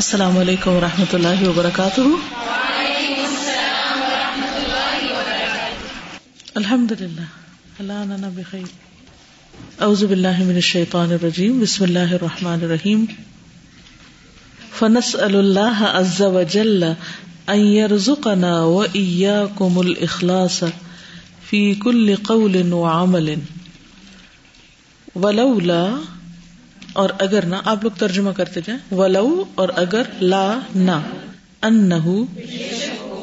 السلام علیکم و رحمۃ اللہ وبرکاتہ۔ الحمد للہ اللہ بخیر اعوذ باللہ من الشیطان الرجیم، بسم اللہ الرحمن الرحیم۔ فنسأل اللہ عز وجل ان يرزقنا وإياكم الاخلاص في كل قول وعمل ولولا اور اگر نہ، آپ لوگ ترجمہ کرتے جائیں۔ ولو اور اگر لا نہ۔ ان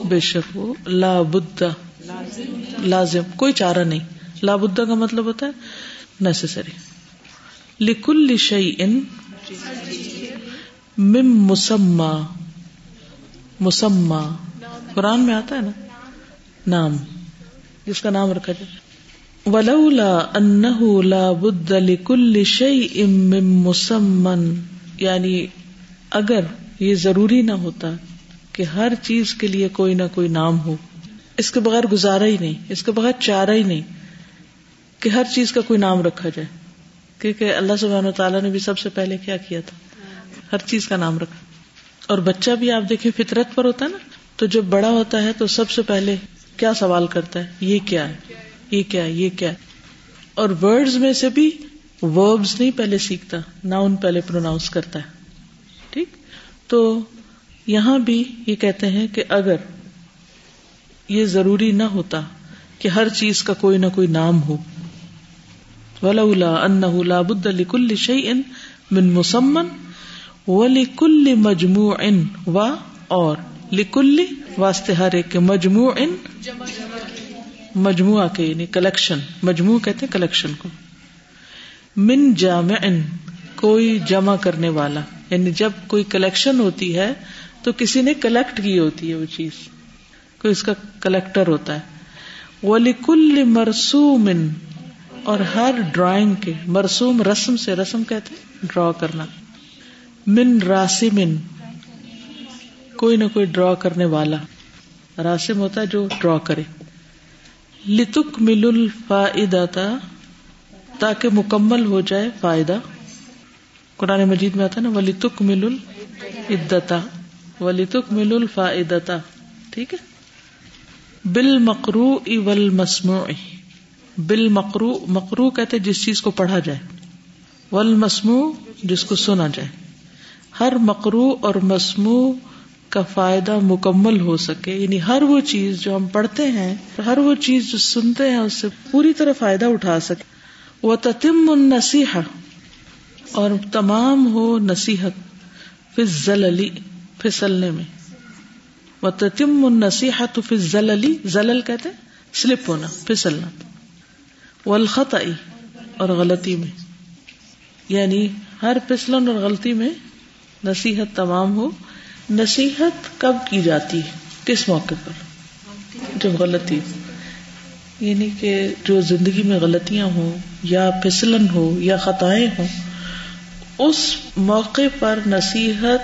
بے شک لا بدا لازم، کوئی چارہ نہیں۔ لا بدا کا مطلب ہوتا ہے نیسری لکل شعی ان مم مسما۔ مسما۔ قرآن میں آتا ہے نا؟ نام۔ جس کا نام رکھا جائے۔ ولولا انه لا بد لكل شيء من مسمن یعنی اگر یہ ضروری نہ ہوتا کہ ہر چیز کے لیے کوئی نہ کوئی نام ہو، اس کے بغیر گزارا ہی نہیں، اس کے بغیر چارہ ہی نہیں کہ ہر چیز کا کوئی نام رکھا جائے۔ کیونکہ اللہ سبحانہ تعالیٰ نے بھی سب سے پہلے کیا کیا تھا؟ ہر چیز کا نام رکھا۔ اور بچہ بھی آپ دیکھیں فطرت پر ہوتا ہے نا، تو جب بڑا ہوتا ہے تو سب سے پہلے کیا سوال کرتا ہے؟ یہ کیا ہے؟ یہ کیا یہ کیا اور ورڈز میں سے بھی وربز نہیں پہلے سیکھتا ناؤن پہلے پروناؤنس کرتا ہے۔ ٹھیک؟ تو یہاں بھی یہ کہتے ہیں کہ اگر یہ ضروری نہ ہوتا کہ ہر چیز کا کوئی نہ کوئی نام ہو۔ ولا ان بد علی کل شعی ان من مسمن ولی کل مجموع ان و اور لکل واسطے ہر ایک مجموع ان مجموعہ کے یعنی کلیکشن مجموع کہتے کلیکشن کو۔ من جامع کوئی جمع کرنے والا۔ یعنی جب کوئی کلیکشن ہوتی ہے، تو کسی نے کلیکٹ کی ہوتی ہے وہ چیز۔ کوئی اس کا کلیکٹر ہوتا ہے۔ ولی کل مرسوم، اور ہر ڈرائنگ کے، مرسوم رسم سے، رسم کہتے ڈرا کرنا۔ من راسم کوئی نہ کوئی ڈرا کرنے والا۔ راسم ہوتا ہے جو ڈرا کرے۔ لتک مل الفا تاکہ مکمل ہو جائے فائدہ۔ قرآن مجید میں آتا نا ولی تک مل الدتا ولی تک مل الفا ٹھیک ہے؟ بال مکرو اول مسمو بال مکرو مکرو کہتے جس چیز کو پڑھا جائے۔ ول مسمو جس کو سنا جائے۔ ہر مکرو اور مسمو کا فائدہ مکمل ہو سکے۔ یعنی ہر وہ چیز جو ہم پڑھتے ہیں، ہر وہ چیز جو سنتے ہیں، اس سے پوری طرح فائدہ اٹھا سکے۔ وہ تتم نصیح اور تمام ہو نصیحت۔ فضل علی پھسلنے میں۔ وہ تتم نصیحت فضل علی زلل کہتے سلپ ہونا، پھسلنا۔ والخط آئی اور غلطی میں۔ یعنی ہر پھسلن اور غلطی میں نصیحت تمام ہو۔ نصیحت کب کی جاتی ہے؟ کس موقع پر؟ جب غلطی یعنی کہ جو زندگی میں غلطیاں ہوں، یا پھسلن ہو یا خطائیں ہوں، اس موقع پر نصیحت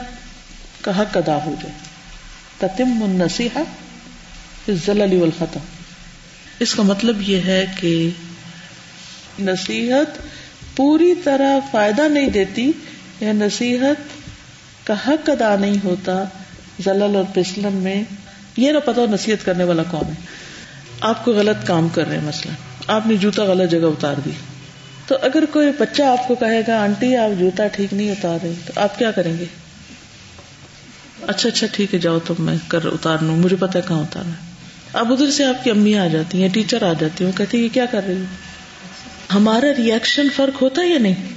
کا حق ادا ہو جائے۔ تتم النصیحت علی الخطا اس کا مطلب یہ ہے کہ نصیحت پوری طرح فائدہ نہیں دیتی یا نصیحت کا حق ادا نہیں ہوتا زلل اور پسلن میں یہ نہ پتا نصیحت کرنے والا کون ہے۔ آپ کو غلط کام کر رہے ہیں مثلاً آپ نے جوتا غلط جگہ اتار دی۔ تو اگر کوئی بچہ آپ کو کہے گا آنٹی آپ جوتا ٹھیک نہیں اتار رہے تو آپ کیا کریں گے؟ اچھا اچھا ٹھیک ہے جاؤ تو میں کر اتار لوں مجھے پتا کہاں اتارنا ہے۔ اب ادھر سے آپ کی امی آ جاتی ہیں ٹیچر آ جاتی ہیں وہ کہتی ہے کیا کر رہی ہمارا ریئیکشن فرق ہوتا ہے یا نہیں؟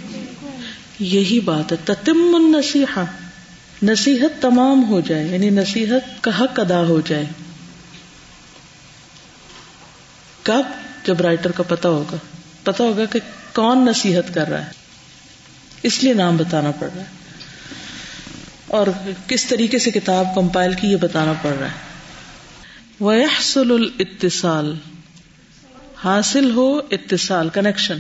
یہی بات ہے تتم النصیحہ۔ نصیحت تمام ہو جائے یعنی نصیحت کا حق ادا ہو جائے۔ کب؟ جب رائٹر کا پتا ہوگا۔ پتا ہوگا کہ کون نصیحت کر رہا ہے۔ اس لیے نام بتانا پڑ رہا ہے۔ اور کس طریقے سے کتاب کمپائل کی یہ بتانا پڑ رہا ہے۔ وحصل الاتصال۔ حاصل ہو اتصال کنیکشن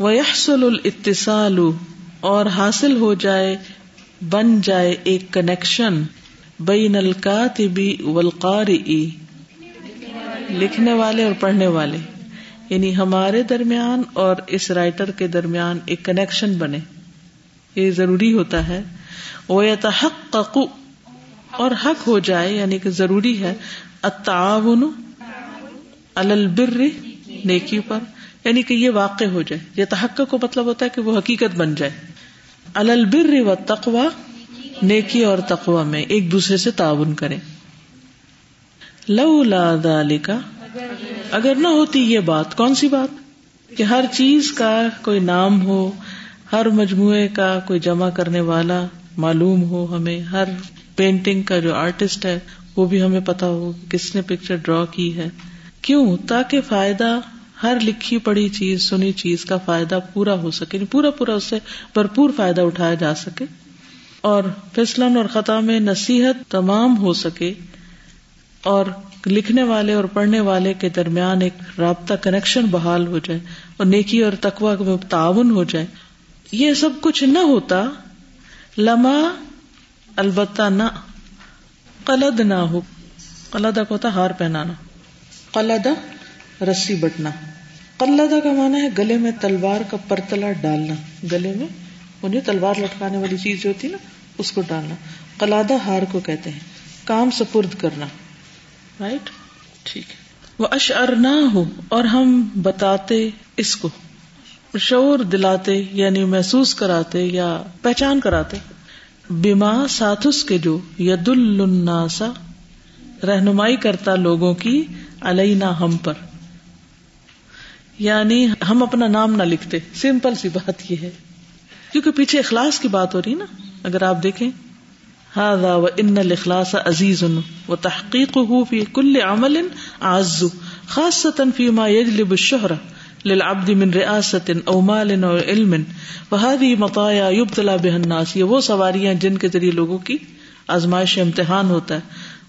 وحصل الاتصال۔ اور حاصل ہو جائے بن جائے ایک کنیکشن بین الکاتبی والقارئی، لکھنے والے اور پڑھنے والے۔ یعنی ہمارے درمیان اور اس رائٹر کے درمیان ایک کنیکشن بنے۔ یہ ضروری ہوتا ہے۔ وہ حق اور حق ہو جائے یعنی کہ ضروری ہے۔ التعاون البر نیکی پر۔ یعنی کہ یہ واقع ہو جائے۔ یہ تحقق کو مطلب ہوتا ہے کہ وہ حقیقت بن جائے۔ البر و تقوا نیکی اور تقوا میں ایک دوسرے سے تعاون کرے لو لا اگر نہ ہوتی یہ بات، کون سی بات؟ کہ ہر چیز کا کوئی نام ہو، ہر مجموعے کا کوئی جمع کرنے والا معلوم ہو ہمیں، ہر پینٹنگ کا جو آرٹسٹ ہے، وہ بھی ہمیں پتا ہو کس نے پکچر ڈرا کی ہے۔ کیوں؟ تاکہ فائدہ ہر لکھی پڑی چیز، سنی چیز کا فائدہ پورا ہو سکے یعنی پورا پورا اس سے بھرپور فائدہ اٹھایا جا سکے۔ اور فیصلن اور خطا میں نصیحت تمام ہو سکے۔ اور لکھنے والے اور پڑھنے والے کے درمیان ایک رابطہ کنیکشن بحال ہو جائے اور نیکی اور تقوا میں تعاون ہو جائے۔ یہ سب کچھ نہ ہوتا، لما البتہ نہ قلد نہ ہو قلدہ کو ہوتا ہار پہنانا۔ قلدہ رسی بٹنا۔ قلدہ کا مانا ہے گلے میں تلوار کا پرتلا ڈالنا۔ گلے میں انہیں تلوار لٹکانے والی چیز جو ہوتی نا، اس کو ڈالنا۔ قلادہ ہار کو کہتے ہیں۔ کام سپرد کرنا۔ رائٹ ٹھیک۔ ہے وہ اشرنا ہو اور ہم بتاتے اس کو۔ شعور دلاتے یعنی محسوس کراتے یا پہچان کراتے۔ بیما ساتھس کے جو ید الناسا رہنمائی کرتا لوگوں کی، علینا ہم پر۔ یعنی ہم اپنا نام نہ لکھتے۔ سمپل سی بات یہ ہے۔ کیونکہ پیچھے اخلاص کی بات ہو رہی نا۔ اگر آپ دیکھیں۔ ہاں و ان الخلاص عزیز و تحقیق ہو فی کل عمل آزو خاص فیما یجلب الشہرہ للعبد من ریاست او مال او علم، وهذه مطایا يبتلى بها الناس۔ یہ وہ سواریاں جن کے ذریعے لوگوں کی آزمائش امتحان ہوتا ہے۔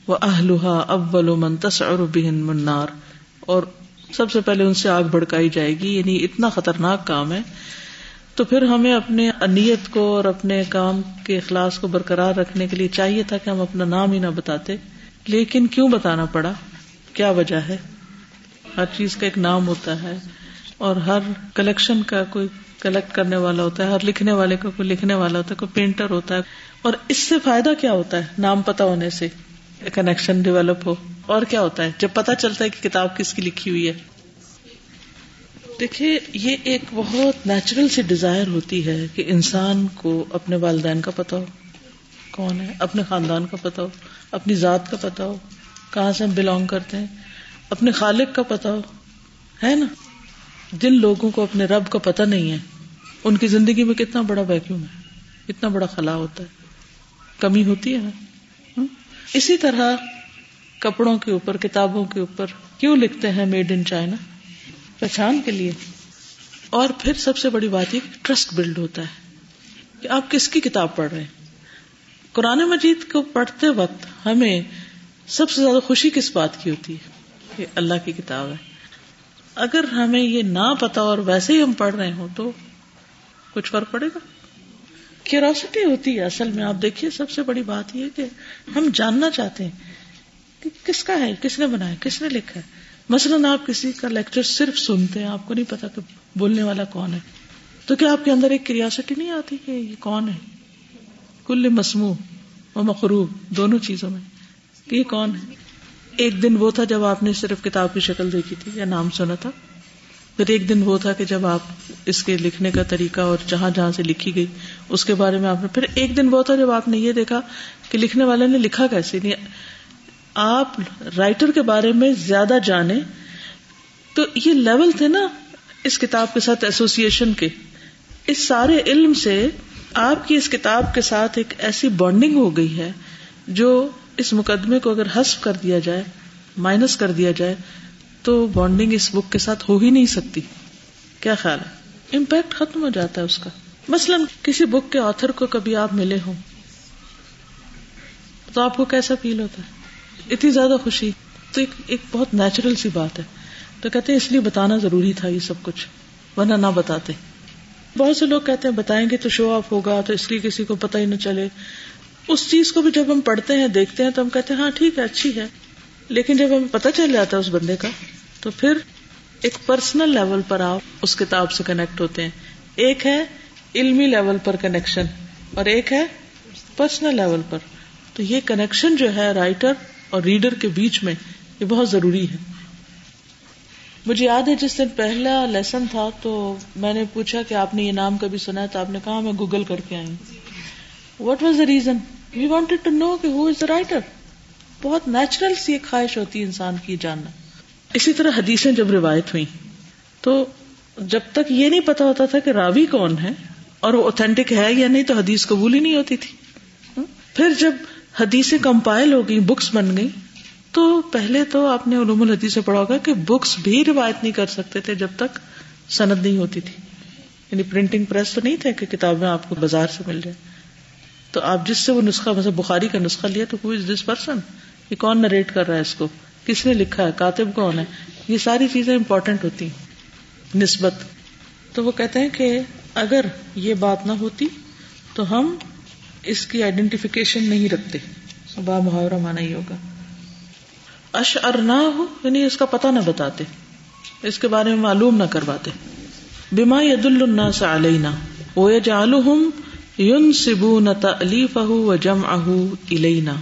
وہ اہلها اول من تسعر بهن النار۔ اور سب سے پہلے ان سے آگ بھڑکائی جائے گی یعنی اتنا خطرناک کام ہے۔ تو پھر ہمیں اپنے نیت کو اور اپنے کام کے اخلاص کو برقرار رکھنے کے لیے چاہیے تھا کہ ہم اپنا نام ہی نہ بتاتے۔ لیکن کیوں بتانا پڑا؟ کیا وجہ ہے؟ ہر چیز کا ایک نام ہوتا ہے اور ہر کلیکشن کا کوئی کلیکٹ کرنے والا ہوتا ہے، ہر لکھنے والے کا کوئی لکھنے والا ہوتا ہے، کوئی پینٹر ہوتا ہے۔ اور اس سے فائدہ کیا ہوتا ہے؟ نام پتا ہونے سے۔ کنیکشن ڈیولپ ہو۔ اور کیا ہوتا ہے؟ جب پتا چلتا ہے کہ کتاب کس کی لکھی ہوئی ہے۔ دیکھیے، یہ ایک بہت نیچرل سی ڈیزائر ہوتی ہے کہ انسان کو اپنے والدین کا پتا ہو۔ کون ہے؟ اپنے خاندان کا پتا ہو، اپنی ذات کا پتا ہو۔ کہاں سے ہم بلونگ کرتے ہیں؟ اپنے خالق کا پتا ہو۔ ہے نا؟ جن لوگوں کو اپنے رب کا پتا نہیں ہے، ان کی زندگی میں کتنا بڑا ویکیوم ہے، کتنا بڑا خلا ہوتا ہے۔ کمی ہوتی ہے۔ ہاں؟ اسی طرح کپڑوں کے اوپر، کتابوں کے اوپر، کیوں لکھتے ہیں میڈ ان چائنا پہچان کے لیے۔ اور پھر سب سے بڑی بات یہ ٹرسٹ بلڈ ہوتا ہے کہ آپ کس کی کتاب پڑھ رہے ہیں۔ قرآن مجید کو پڑھتے وقت ہمیں سب سے زیادہ خوشی کس بات کی ہوتی ہے؟ کہ اللہ کی کتاب ہے۔ اگر ہمیں یہ نہ پتا اور ویسے ہی ہم پڑھ رہے ہوں تو کچھ فرق پڑے گا؟ کیوروسٹی ہوتی ہے اصل میں۔ آپ دیکھیے، سب سے بڑی بات یہ کہ ہم جاننا چاہتے ہیں کہ کس کا ہے؟ کس نے بنایا؟ کس نے لکھا ہے؟ مثلاً آپ کسی کا لیکچر صرف سنتے ہیں، آپ کو نہیں پتا کہ بولنے والا کون ہے۔ تو کیا آپ کے اندر ایک کیوریاسٹی نہیں آتی کہ یہ کون ہے؟ کل مسمو و مقروب، دونوں چیزوں میں۔ کہ یہ کون ہے؟ ایک دن وہ تھا جب آپ نے صرف کتاب کی شکل دیکھی تھی یا نام سنا تھا۔ پھر ایک دن وہ تھا کہ جب آپ اس کے لکھنے کا طریقہ اور جہاں جہاں سے لکھی گئی، اس کے بارے میں آپ نے پھر ایک دن وہ تھا جب آپ نے یہ دیکھا کہ لکھنے والے نے لکھا کیسے؟ نہیں آپ رائٹر کے بارے میں زیادہ جانے تو یہ لیول تھے نا اس کتاب کے ساتھ ایسوسیشن کے۔ اس سارے علم سے آپ کی اس کتاب کے ساتھ ایک ایسی بانڈنگ ہو گئی ہے جو اس مقدمے کو اگر حسف کر دیا جائے مائنس کر دیا جائے، تو بانڈنگ اس بک کے ساتھ ہو ہی نہیں سکتی۔ کیا خیال ہے؟ امپیکٹ ختم ہو جاتا ہے اس کا۔ مثلاً کسی بک کے آتھر کو کبھی آپ ملے ہوں، تو آپ کو کیسا فیل ہوتا ہے؟ اتنی زیادہ خوشی۔ تو ایک ایک بہت نیچرل سی بات ہے۔ تو کہتے ہیں اس لیے بتانا ضروری تھا یہ سب کچھ، ورنہ نہ بتاتے۔ بہت سے لوگ کہتے ہیں، بتائیں گے تو شو آف ہوگا، تو اس لیے کسی کو پتہ ہی نہ چلے۔ اس چیز کو بھی جب ہم پڑھتے ہیں، دیکھتے ہیں، تو ہم کہتے ہیں ہاں ٹھیک ہے، اچھی ہے۔ لیکن جب ہمیں پتہ چل جاتا ہے اس بندے کا، تو پھر ایک پرسنل لیول پر آپ اس کتاب سے کنیکٹ ہوتے ہیں۔ ایک ہے علمی لیول پر کنیکشن اور ایک ہے پرسنل لیول پر۔ تو یہ کنیکشن جو ہے رائٹر اور ریڈر کے بیچ میں یہ بہت ضروری ہے۔ مجھے یاد ہے جس دن پہلا لیسن تھا تو میں نے پوچھا کہ آپ نے یہ نام کبھی سنا تو آپ نے کہا میں گوگل کر کے I what was the reason we wanted to know کہ ہو از دا رائٹر بہت نیچرل سی ایک خواہش ہوتی ہے انسان کی جاننا۔ اسی طرح حدیثیں جب روایت ہوئی تو جب تک یہ نہیں پتا ہوتا تھا کہ راوی کون ہے اور وہ اوتھینٹک ہے یا نہیں تو حدیث قبول ہی نہیں ہوتی تھی۔ پھر جب حدیثیں کمپائل ہو گئی بکس بن گئی تو پہلے تو آپ نے علوم الحدیث سے پڑھا ہوگا کہ بکس بھی روایت نہیں کر سکتے تھے جب تک سند نہیں ہوتی تھی۔ یعنی پرنٹنگ پریس تو نہیں تھے کہ کتابیں آپ کو بازار سے مل جائے تو آپ جس سے وہ نسخہ مطلب بخاری کا نسخہ لیا تو از دس پرسن یہ کون نریٹ کر رہا ہے اس کو؟ کس نے لکھا ہے؟ کاتب کون ہے؟ یہ ساری چیزیں امپورٹینٹ ہوتی ہیں۔ نسبت۔ تو وہ کہتے ہیں کہ اگر یہ بات نہ ہوتی تو ہم اس کی آئیڈینٹیفیکیشن نہیں رکھتے۔ با محاورہ مانا ہی ہوگا۔ اش ار نہ ہو یعنی اس کا پتہ نہ بتاتے۔ اس کے بارے میں معلوم نہ کرواتے۔ بیما ید الناس علینا، وہ ويجعلهم ينسبون تأليفه وجمعه الینا۔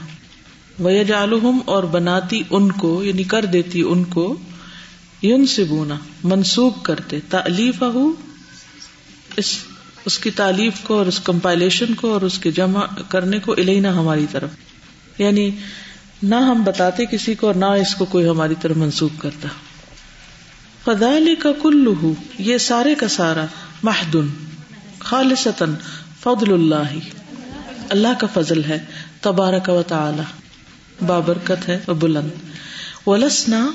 ويجعلهم اور بناتی ان کو یعنی کر دیتی ان کو ينسبون منسوب کرتے۔ تألیفه اس اس کی تعلیف کو اور اس کمپائلیشن کو اور اس کے جمع کرنے کو الینا ہماری طرف۔ یعنی نہ ہم بتاتے کسی کو اور نہ اس کو کوئی ہماری طرف منسوخ کرتا۔ فدال کا کلو یہ سارے کا سارا محدن خالص فضل اللہ۔ اللہ کا فضل ہے، تبارک و تعالی۔ بابرکت ہے بلند۔ ولسنا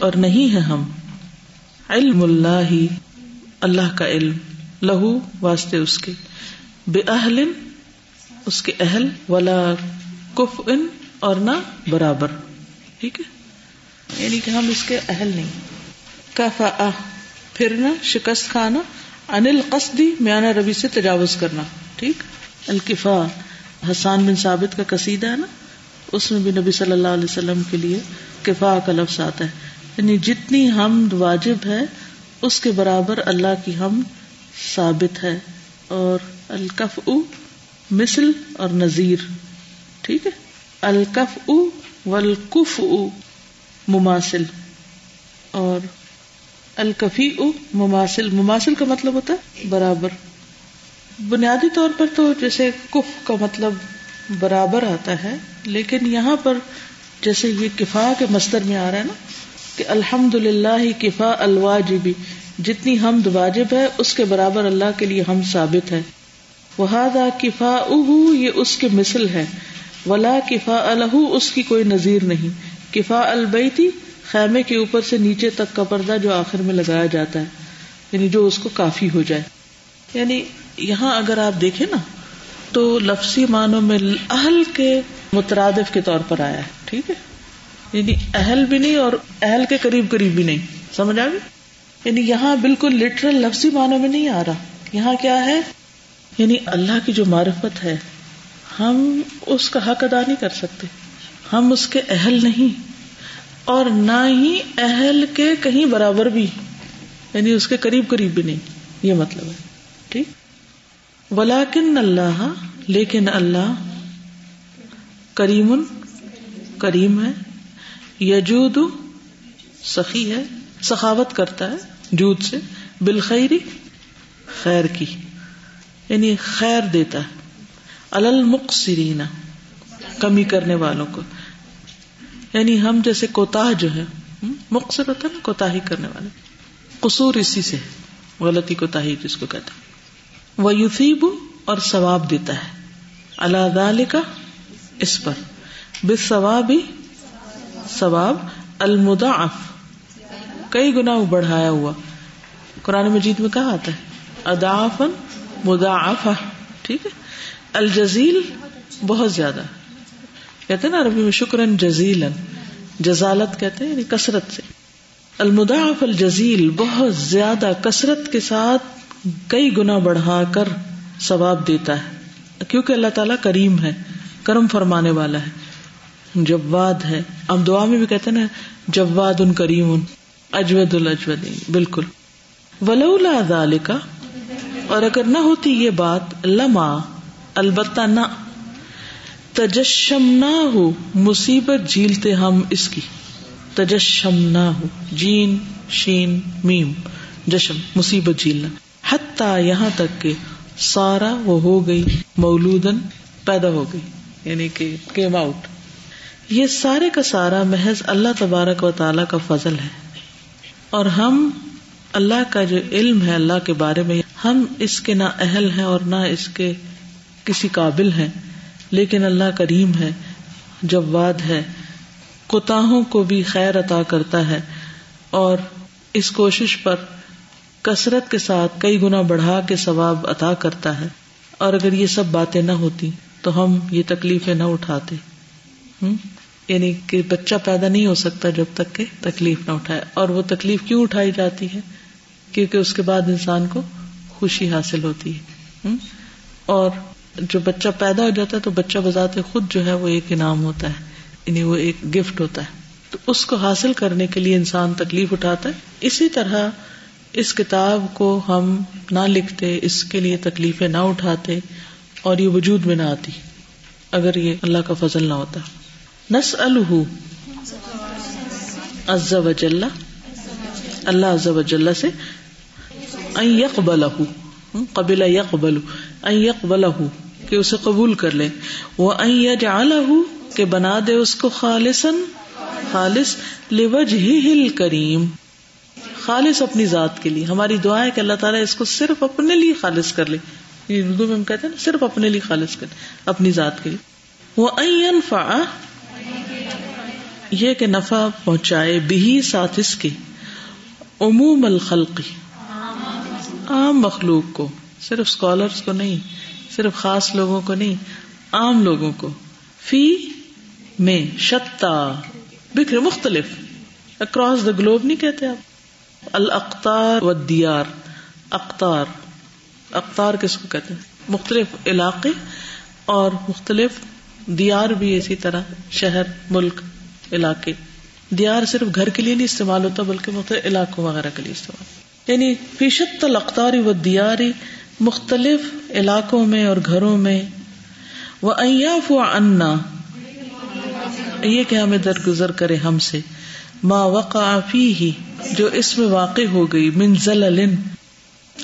اور نہیں ہے ہم۔ علم اللہ اللہ کا علم۔ لہو واسطے اس کے۔ بے اہل اس کے اہل، ولا کف ان اور نہ برابر۔ ٹھیک ہے؟ یعنی کہ ہم اس کے اہل نہیں۔ کفا پھرنا، شکست کھانا انل قصدی میانا ربی سے تجاوز کرنا۔ ٹھیک؟ الکفا حسان بن ثابت کا قصیدہ ہے نا؟ اس میں بھی نبی صلی اللہ علیہ وسلم کے لیے کفا کا لفظ آتا ہے۔ یعنی جتنی ہم واجب ہے، اس کے برابر اللہ کی ہم ثابت ہے اور الکف او مثل اور نذیر ٹھیک ہے؟ الکف او ولکف او مماثل، اور الکفی او مماثل مماثل کا مطلب ہوتا ہے برابر۔ بنیادی طور پر تو جیسے کف کا مطلب برابر آتا ہے، لیکن یہاں پر جیسے یہ کفا کے مستر میں آ رہا ہے نا کہ الحمد للہ کفا الواجبی جتنی حمد واجب ہے اس کے برابر اللہ کے لیے ہم ثابت ہے وہ کفا اہ یہ اس کے مثل ہے۔ ولا کفا الح اس کی کوئی نظیر نہیں۔ کفا البیتی خیمے کے اوپر سے نیچے تک کا پردہ جو آخر میں لگایا جاتا ہے۔ یعنی جو اس کو کافی ہو جائے۔ یعنی یہاں اگر آپ دیکھیں نا، تو لفظی معنوں میں اہل کے مترادف کے طور پر آیا ہے۔ ٹھیک ہے؟ یعنی اہل بھی نہیں اور اہل کے قریب قریب بھی نہیں۔ سمجھ آ گئی؟ یعنی یہاں بالکل لٹرل لفظی معنوں میں نہیں آ رہا۔ یہاں کیا ہے؟ یعنی اللہ کی جو معرفت ہے، ہم اس کا حق ادا نہیں کر سکتے۔ ہم اس کے اہل نہیں۔ اور نہ ہی اہل کے کہیں برابر بھی۔ یعنی اس کے قریب قریب بھی نہیں۔ یہ مطلب ہے۔ ٹھیک؟ ولاکن اللہ، لیکن اللہ کریم کریم ہے۔ یجود، سخی ہے۔ سخاوت کرتا ہے جود سے بالخیری خیر کی یعنی خیر دیتا ہے۔ المقصرین کمی کرنے والوں کو۔ یعنی ہم جیسے کوتا جو ہے مقصر ہوتا ہے نا کوتا کرنے والے۔ قصور اسی سے غلطی کوتا جس کو کہتے وہ یوسیب اور ثواب دیتا ہے۔ اللہ دال کا اس پر۔ بے ثواب ثواب المداف کئی گنا بڑھایا ہوا۔ قرآن مجید میں کہا آتا ہے؟ ادافن مدا ٹھیک ہے؟ الجزیل بہت زیادہ۔ کہتے نا عربی میں شکرن جزیل جزالت کہتے ہیں یعنی کثرت سے۔ المداف الجزیل بہت زیادہ کثرت کے ساتھ کئی گنا بڑھا کر ثواب دیتا ہے۔ کیونکہ اللہ تعالیٰ کریم ہے، کرم فرمانے والا ہے۔ جواد ہے۔ اب دعا میں بھی کہتے نا، جواد ان کریم۔ ان اجود الجود بالکل۔ ولولا ذالکا، اور اگر نہ ہوتی یہ بات، لما، البتہ نہ۔ تجشم نہ ہو مصیبت جھیلتے ہم اس کی۔ تجشم نہ ہو جین، شین، میم، جشم، مصیبت جھیلنا۔ حتیٰ یہاں تک کہ سارا وہ ہو گئی، مولودن پیدا ہو گئی یعنی کہ کیم آؤٹ یہ سارے کا سارا محض اللہ تبارک و تعالی کا فضل ہے۔ اور ہم اللہ کا جو علم ہے اللہ کے بارے میں، ہم اس کے نہ اہل ہیں اور نہ اس کے کسی قابل ہیں، لیکن اللہ کریم ہے جب واد ہے، کوتاہوں کو بھی خیر عطا کرتا ہے، اور اس کوشش پر کثرت کے ساتھ کئی گنا بڑھا کے ثواب عطا کرتا ہے۔ اور اگر یہ سب باتیں نہ ہوتی تو ہم یہ تکلیفیں نہ اٹھاتے۔ یعنی کہ بچہ پیدا نہیں ہو سکتا جب تک کہ تکلیف نہ اٹھائے۔ اور وہ تکلیف کیوں اٹھائی جاتی ہے؟ کیونکہ اس کے بعد انسان کو خوشی حاصل ہوتی ہے۔ اور جو بچہ پیدا ہو جاتا ہے تو بچہ بذات خود جو ہے وہ ایک انعام ہوتا ہے یعنی وہ ایک گفٹ ہوتا ہے۔ تو اس کو حاصل کرنے کے لیے انسان تکلیف اٹھاتا ہے۔ اسی طرح اس کتاب کو ہم نہ لکھتے، اس کے لیے تکلیفیں نہ اٹھاتے اور یہ وجود میں نہ آتی۔ اگر یہ اللہ کا فضل نہ ہوتا۔ نس الح عز وجل، اللہ عز وجل سے یقبل قبل یقبل یقبل کہ اسے قبول کر لے وہ یجعلہ، کہ بنا دے اس کو خالصن خالص لوجہ کریم خالص اپنی ذات کے لیے۔ ہماری دعا ہے کہ اللہ تعالیٰ اس کو صرف اپنے لیے خالص کر لے۔ اردو میں ہم کہتے ہیں نا، صرف اپنے لیے خالص کر اپنی ذات کے لیے۔ وہ فا یہ کہ نفع پہنچائے بھی ساتھ اس کے عموم الخلقی، عام مخلوق کو، صرف اسکالرس کو نہیں، صرف خاص لوگوں کو نہیں، عام لوگوں کو، فی میں شتا بکھرے مختلف اکراس دا گلوب نہیں کہتے آپ؟ الختار و دیار اختار اختار کس کو کہتے ہیں؟ مختلف علاقے اور مختلف دیار بھی اسی طرح، شہر، ملک علاقے۔ دیار صرف گھر کے لیے نہیں استعمال ہوتا، بلکہ مختلف علاقوں وغیرہ کے لیے استعمال۔ یعنی فیشت اختاری و دیاری مختلف علاقوں میں اور گھروں میں۔ وہ ایاف و انا یہ کہ ہمیں درگزر کرے ہم سے۔ ما وقع فی ہی جو اس میں واقع ہو گئی، من زلل،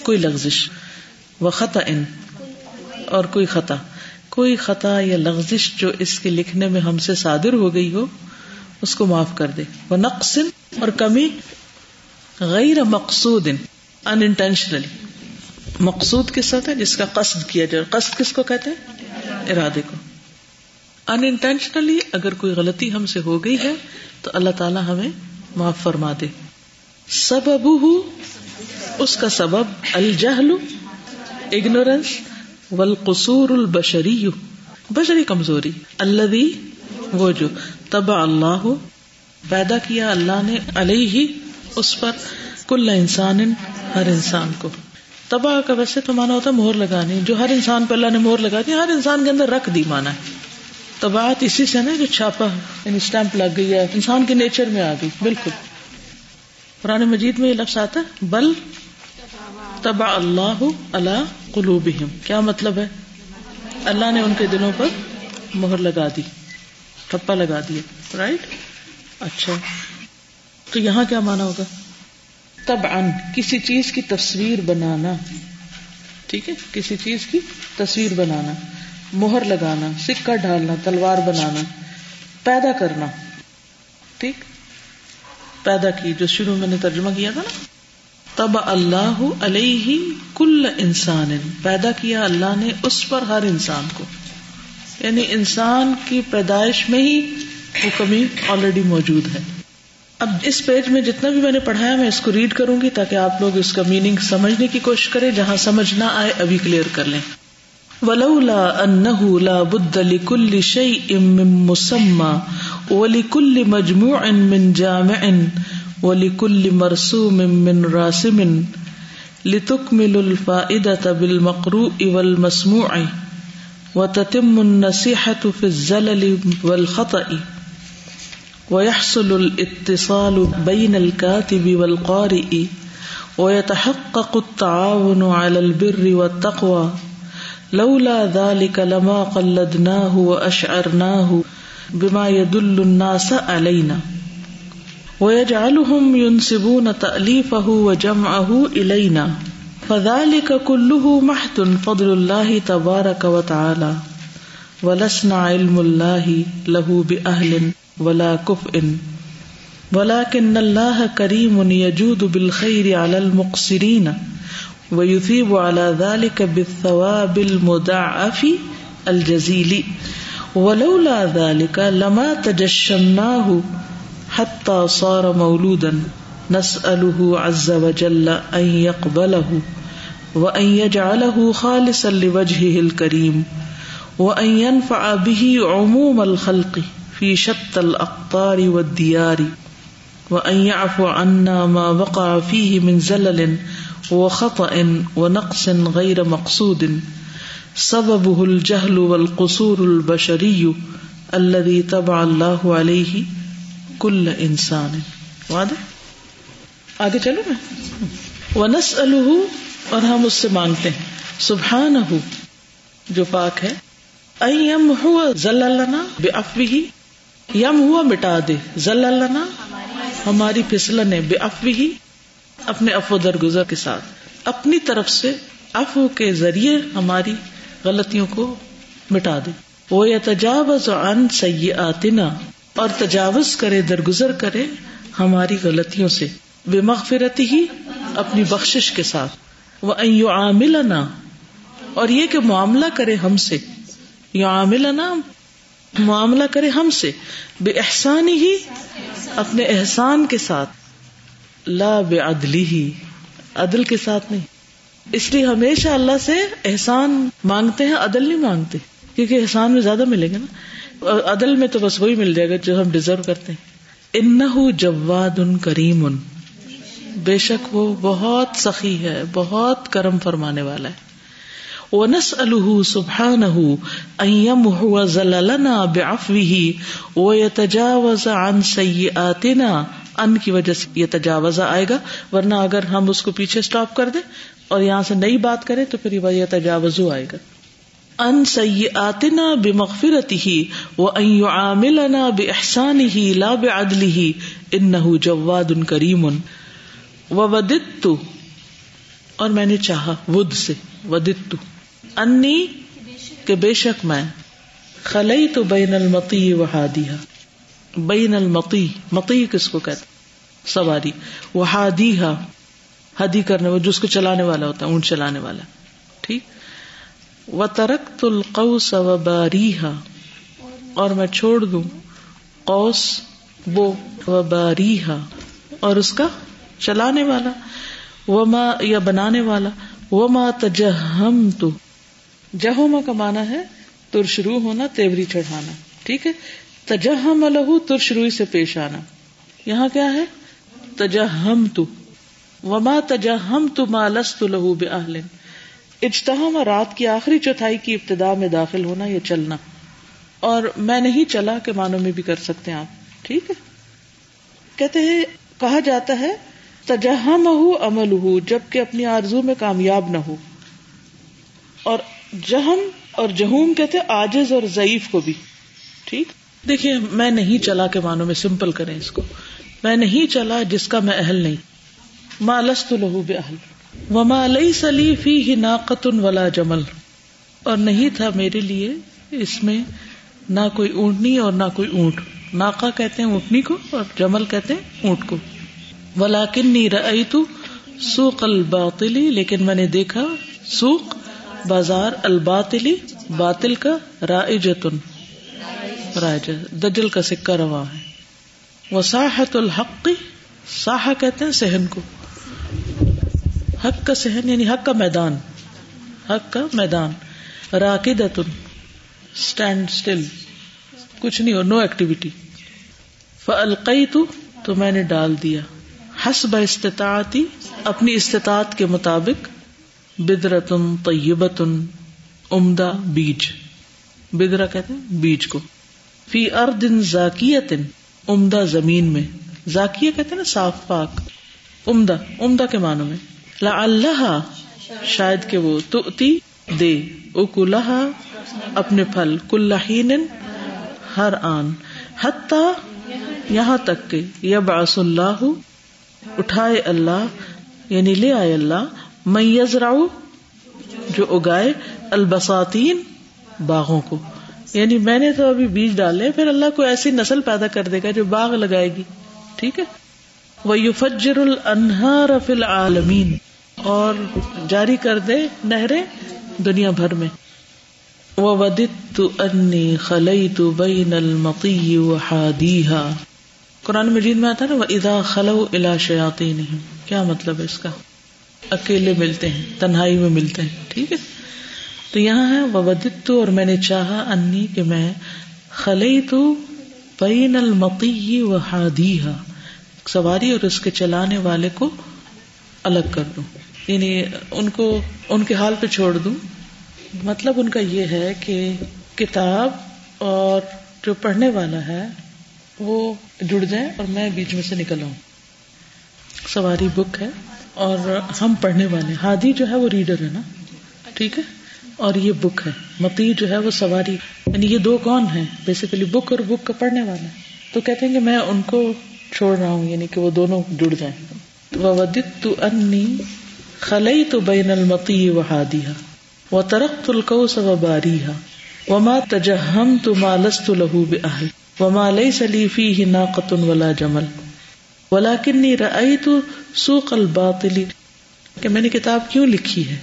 کوئی لغزش۔ وہ خطا ان اور کوئی خطا کوئی خطا یا لغزش جو اس کے لکھنے میں ہم سے صادر ہو گئی ہو اس کو معاف کر دے۔ وہ نقص اور کمی غیر مقصود ان انٹینشنلی مقصود کس ہوتا ہے جس کا قصد کیا جائے۔ قصد کس کو کہتے ہیں؟ ارادے کو۔ ان انٹینشنلی اگر کوئی غلطی ہم سے ہو گئی ہے، تو اللہ تعالی ہمیں معاف فرما دے۔ سبب اس کا سبب الجہل اگنورینس والقصور البشری بشری کمزوری۔ اللہ وہ جو تب اللہ پیدا کیا اللہ نے علیہ ہی اس پر کل انسان، ہر انسان کو۔ تباہ کا ویسے تو مانا ہوتا ہے مہر لگانی جو ہر انسان پہ اللہ نے مہر لگا دی، ہر انسان کے اندر رکھ دی مانا ہے۔ تباہت اسی سے نا جو چھاپا یعنی اسٹمپ لگ گئی ہے، انسان کے نیچر میں آ گئی، بالکل۔ پرانے مجید میں یہ لفظ آتا ہے، بل تبا اللہ اللہ قلوبہم۔ کیا مطلب ہے؟ اللہ نے ان کے دلوں پر مہر لگا دی۔ ٹھپا لگا دیا رائٹ اچھا۔ تو یہاں کیا مانا ہوگا؟ تب ان کسی چیز کی تصویر بنانا، ٹھیک ہے؟ کسی چیز کی تصویر بنانا، مہر لگانا، سکہ ڈالنا، تلوار بنانا، پیدا کرنا، ٹھیک؟ پیدا کی، جو شروع میں نے ترجمہ کیا تھا نا۔ تب اللہ علیہ کل انسان، پیدا کیا اللہ نے اس پر ہر انسان کو۔ یعنی انسان کی پیدائش میں ہی وہ کمی آلریڈی موجود ہے۔ اب اس پیج میں جتنا بھی میں نے پڑھایا میں اس کو ریڈ کروں گی تاکہ آپ لوگ اس کا میننگ سمجھنے کی کوشش کریں، جہاں سمجھ نہ آئے ابھی کلیئر کر لیں۔ ولولا انه لا بد لكل شيء من مسمى ولكل مجموع من جامع ولكل مرسوم من راسم لتكمل الفائدة بالمقروء والمسموع۔ وتتم النصيحة في الزلل والخطأ ويحصل الاتصال بين الكاتب والقارئ ويتحقق التعاون على البر والتقوى لولا ذلك لما قلدناه واشعرناه بما يدل الناس علينا ويجعلهم ينسبون تأليفه وجمعه إلينا فذلك كله محت فضل الله تبارك وتعالى، ولسنا علم الله له بأهل ولا كفء، ولكن الله كريم يجود بالخير على المقصرين، ويثيب على ذلك بالثواب المدعف الجزيل. ولولا ذلك لما تجشمناه حتى صار مولودا. نسأله عز وجل أن يقبله وأن يجعله خالصا لوجهه الكريم وأن ينفع به عموم الخلق في شتى الأقطار والديار وأن يعفو عنا ما وقع فيه من زلل وخطأ ونقص غير مقصود سببه الجهل والقصور البشري الذي تبع الله عليه كل انسان واضح؟ آگے چلو میں ونسأله، اور ہم اس سے مانگتے ہیں۔ سبحانہ، جو پاک ہے۔ یم ہوا ذلنا بے افوی یم ہوا مٹا دے۔ ذلنا ہماری پھسلن بے افوی اپنے افو درگزر کے ساتھ۔ اپنی طرف سے افو کے ذریعے ہماری غلطیوں کو مٹا دے۔ وہ یا تجاوز عن سیئاتنا اور تجاوز کرے، درگزر کرے ہماری غلطیوں سے۔ بے مغفرت ہی اپنی بخشش کے ساتھ۔ وہ عاملنا اور یہ کہ معاملہ کرے ہم سے۔ یو عاملنا معاملہ کرے ہم سے۔ بے احسان ہی اپنے احسان کے ساتھ۔ لا بے عدلی ہی عدل کے ساتھ نہیں۔ اس لیے ہمیشہ اللہ سے احسان مانگتے ہیں، عدل نہیں مانگتے۔ کیونکہ احسان میں زیادہ ملے گا نا۔ عدل میں تو بس وہی مل جائے گا جو ہم ڈیزرو کرتے ہیں۔ ان جواد ان کریم ان بے شک وہ بہت سخی ہے، بہت کرم فرمانے والا ہے۔ وہ نس الح سبحان ایم ہوا ضلع بے افوی وہ تجاوز ان سی آتنا ان کی وجہ سے یہ تجاوزہ آئے گا، ورنہ اگر ہم اس کو پیچھے اسٹاپ کر دیں اور یہاں سے نئی بات کرے تو پھر یہ تجاوز آئے گا۔ ان سی آتنا بے مغفرتی ہی وہ عاملنا بے احسان ہی لا بے عدلی ہی ان جواد ان کریم ان ودت اور میں نے چاہا ود سے ودت انی، کہ بے شک میں۔ خلئی تو بین المتی و ہادیہ بین المتی متی کس کو کہتے سواری۔ وہ ہادیہ ہدی کرنے وہ جس کو چلانے والا ہوتا ہے، اونٹ چلانے والا۔ ٹھیک۔ و ترک تل قوس و اور میں چھوڑ دوں۔ قوس، وہ و باریحا اور اس کا چلانے والا وہ ماں یا بنانے والا وہ ماں تجہم تو جہوما کا مانا ہے ترشرو ہونا، تیوری چڑھانا، ٹھیک ہے؟ تجہم الح ترشروئی سے پیش آنا۔ یہاں کیا ہے؟ تجہم تو وما تجا ہم تو مالس تو لہو بے اجتہم رات کی آخری چوتھائی کی ابتدا میں داخل ہونا یا چلنا۔ اور میں نہیں چلا کے معنوں میں بھی کر سکتے ہیں آپ، ٹھیک ہے؟ کہتے ہیں، کہا جاتا ہے تجہم ہو عمل ہو جبکہ اپنی آرزو میں کامیاب نہ ہو۔ اور جہم اور جہوم کہتے آجز اور ضعیف کو بھی۔ ٹھیک؟ دیکھیے، میں نہیں چلا کے معنوں میں سمپل کریں اس کو۔ میں نہیں چلا جس کا میں اہل نہیں۔ مالست لہو بے وما لئی سلی فی ہی ناقتن ولا جمل۔ اور نہیں تھا میرے لیے اس میں نہ کوئی اونٹنی اور نہ کوئی اونٹ۔ ناکا کہتے ہیں اونٹنی کو اور جمل کہتے ہیں اونٹ کو۔ ولا کنی تو سوق الباطلی لیکن میں نے دیکھا سوق بازار الباطلی باطل کا رائجتن۔ رائج دجل کا سکہ رواں ہے۔ وساحت الحق ساحا کہتے ہیں سہن کو۔ حق کا سہن یعنی حق کا میدان۔ حق کا میدان۔ راکد اسٹینڈ اسٹل کچھ نہیں ہو نو ایکٹیویٹی فلقئی تو میں نے ڈال دیا۔ حسب استطاعتی اپنی استطاعت کے مطابق بدرتن طیبتن عمدہ بیج بدرا کہتے ہیں بیج کو فی اردن ذاکیت عمدہ زمین میں ذاکیہ کہتے ہیں نا صاف پاک عمدہ عمدہ کے معنوں میں لا اللہ شاید کہ وہ دے اکلہا اپنے پھل کلہین ہر آن حتی یہاں تک کہ یبعث اللہ اٹھائے اللہ یعنی لے آئے اللہ میں یزرعو، جو اگائے البساتین باغوں کو۔ یعنی میں نے تو ابھی بیج ڈالے پھر اللہ کو ایسی نسل پیدا کر دے گا جو باغ لگائے گی۔ ٹھیک ہے؟ وہ یو فجر النہار فی العالمین اور جاری کر دے نہریں دنیا بھر میں۔ وہ ودت انی خلئی تو بین المقی و ہادیہ قرآن مجید میں آتا نا وہ ادا خلو الا شیاتی نہیں کیا مطلب ہے اس کا؟ اکیلے ملتے ہیں، تنہائی میں ملتے ہیں، ٹھیک ہے؟ تو یہاں ہے وبدت اور میں نے چاہا انی کہ میں خلئی تو بین المقی و ہادیہ سواری اور اس کے چلانے والے کو الگ کر دوں۔ یعنی ان کو، ان کے حال پہ چھوڑ دوں۔ مطلب ان کا یہ ہے کہ کتاب اور جو پڑھنے والا ہے وہ جڑ جائیں اور میں بیچ میں سے نکل آؤں۔ سواری بک ہے اور ہم پڑھنے والے ہادی جو ہے وہ ریڈر ہے نا؟ ٹھیک ہے؟ اور یہ بک ہے۔ متی جو ہے وہ سواری۔ یعنی یہ دو کون ہے بیسیکلی بک اور بک کا پڑھنے والا۔ تو کہتے ہیں کہ میں ان کو چھوڑ رہا ہوں یعنی کہ وہ دونوں جڑ جائیں۔ ودت تو انی خلئی تو بین المتی و ہادیہ و ترقت القوس و باریہ وما تجہم تو لہو بہل وما لئی سلیفی ہی ناقت ولا جمل ولاکنی رئی تو سوق الباطلی کہ میں نے کتاب کیوں لکھی ہے؟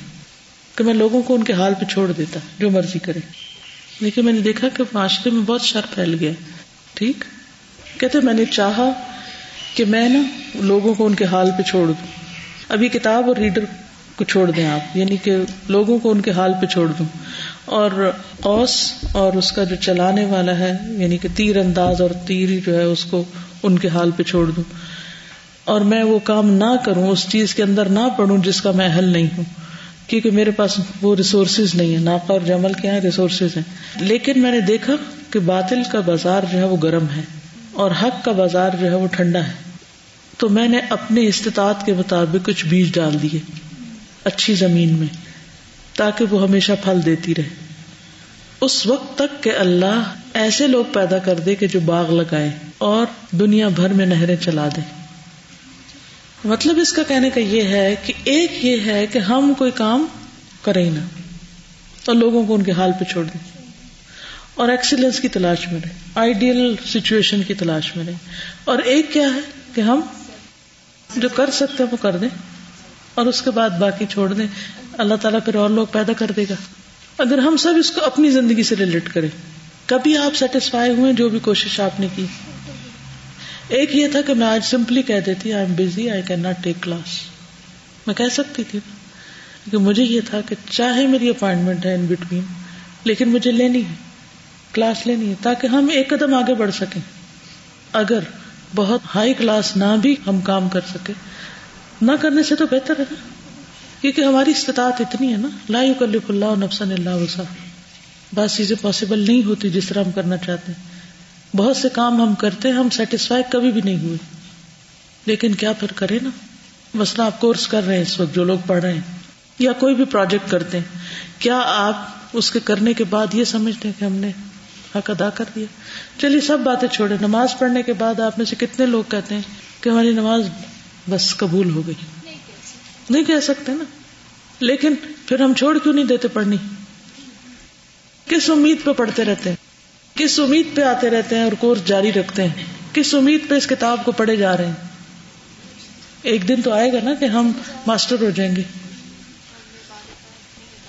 کہ میں لوگوں کو ان کے حال پہ چھوڑ دیتا، جو مرضی کرے لیکن میں نے دیکھا کہ معاشرے میں بہت شر پھیل گیا۔ ٹھیک؟ کہتے میں نے چاہا کہ میں نا لوگوں کو ان کے حال پہ چھوڑ دوں۔ ابھی کتاب اور ریڈر کو چھوڑ دیں آپ۔ یعنی کہ لوگوں کو ان کے حال پہ چھوڑ دوں۔ اور اوس اور اس کا جو چلانے والا ہے یعنی کہ تیر انداز اور تیر جو ہے، اس کو ان کے حال پہ چھوڑ دوں۔ اور میں وہ کام نہ کروں، اس چیز کے اندر نہ پڑھوں جس کا میں حل نہیں ہوں۔ کیونکہ میرے پاس وہ ریسورسز نہیں ہے ناپا اور جمل کے ہیں ریسورسز ہیں۔ لیکن میں نے دیکھا کہ باطل کا بازار جو ہے وہ گرم ہے اور حق کا بازار جو ہے وہ ٹھنڈا ہے۔ تو میں نے اپنے استطاعت کے مطابق کچھ بیج ڈال دیے۔ اچھی زمین میں، تاکہ وہ ہمیشہ پھل دیتی رہے۔ اس وقت تک کہ اللہ ایسے لوگ پیدا کر دے کہ جو باغ لگائے اور دنیا بھر میں نہریں چلا دے۔ مطلب اس کا کہنے کا یہ ہے کہ ایک یہ ہے کہ ہم کوئی کام کریں نا اور لوگوں کو ان کے حال پہ چھوڑ دیں۔ اور ایکسیلنس کی تلاش میں رہے آئیڈیل سچویشن کی تلاش میں رہے اور ایک کیا ہے کہ ہم جو کر سکتے ہیں وہ کر دیں۔ اور اس کے بعد باقی چھوڑ دیں۔ اللہ تعالیٰ پھر اور لوگ پیدا کر دے گا۔ اگر ہم سب اس کو اپنی زندگی سے ریلیٹ کریں، کبھی آپ سیٹسفائی ہوئے جو بھی کوشش آپ نے کی۔ ایک یہ تھا کہ میں آج سمپلی کہہ دیتی I am busy I can not take class میں کہہ سکتی تھی کہ مجھے یہ تھا کہ چاہے میری اپائنٹمنٹ ہے ان بٹوین لیکن مجھے لینی ہے کلاس لینی ہے، تاکہ ہم ایک قدم آگے بڑھ سکیں۔ اگر بہت ہائی کلاس نہ بھی ہم کام کر سکے نہ کرنے سے تو بہتر ہے نا۔ کیونکہ ہماری استطاعت اتنی ہے نا۔ لا یکلف اللہ نفسن اللہ وسا بس چیزیں پاسبل نہیں ہوتی جس طرح ہم کرنا چاہتے ہیں۔ بہت سے کام ہم کرتے ہیں، ہم سیٹسفائی کبھی بھی نہیں ہوئے۔ لیکن کیا پھر کرے نا۔ مسئلہ آپ کورس کر رہے ہیں اس وقت جو لوگ پڑھ رہے ہیں۔ یا کوئی بھی پروجیکٹ کرتے ہیں۔ کیا آپ اس کے کرنے کے بعد یہ سمجھتے ہیں کہ ہم نے حق ادا کر دیا؟ چلیے، سب باتیں چھوڑے نماز پڑھنے کے بعد آپ میں سے کتنے لوگ کہتے ہیں کہ ہماری نماز بس قبول ہو گئی۔ نہیں کہہ سکتے نا۔ لیکن پھر ہم چھوڑ کیوں نہیں دیتے پڑھنی؟ کس امید پہ پڑھتے رہتے ہیں؟ کس امید پہ آتے رہتے ہیں اور کورس جاری رکھتے ہیں؟ کس امید پہ اس کتاب کو پڑھے جا رہے ہیں؟ ایک دن تو آئے گا نا کہ ہم ماسٹر ہو جائیں گے۔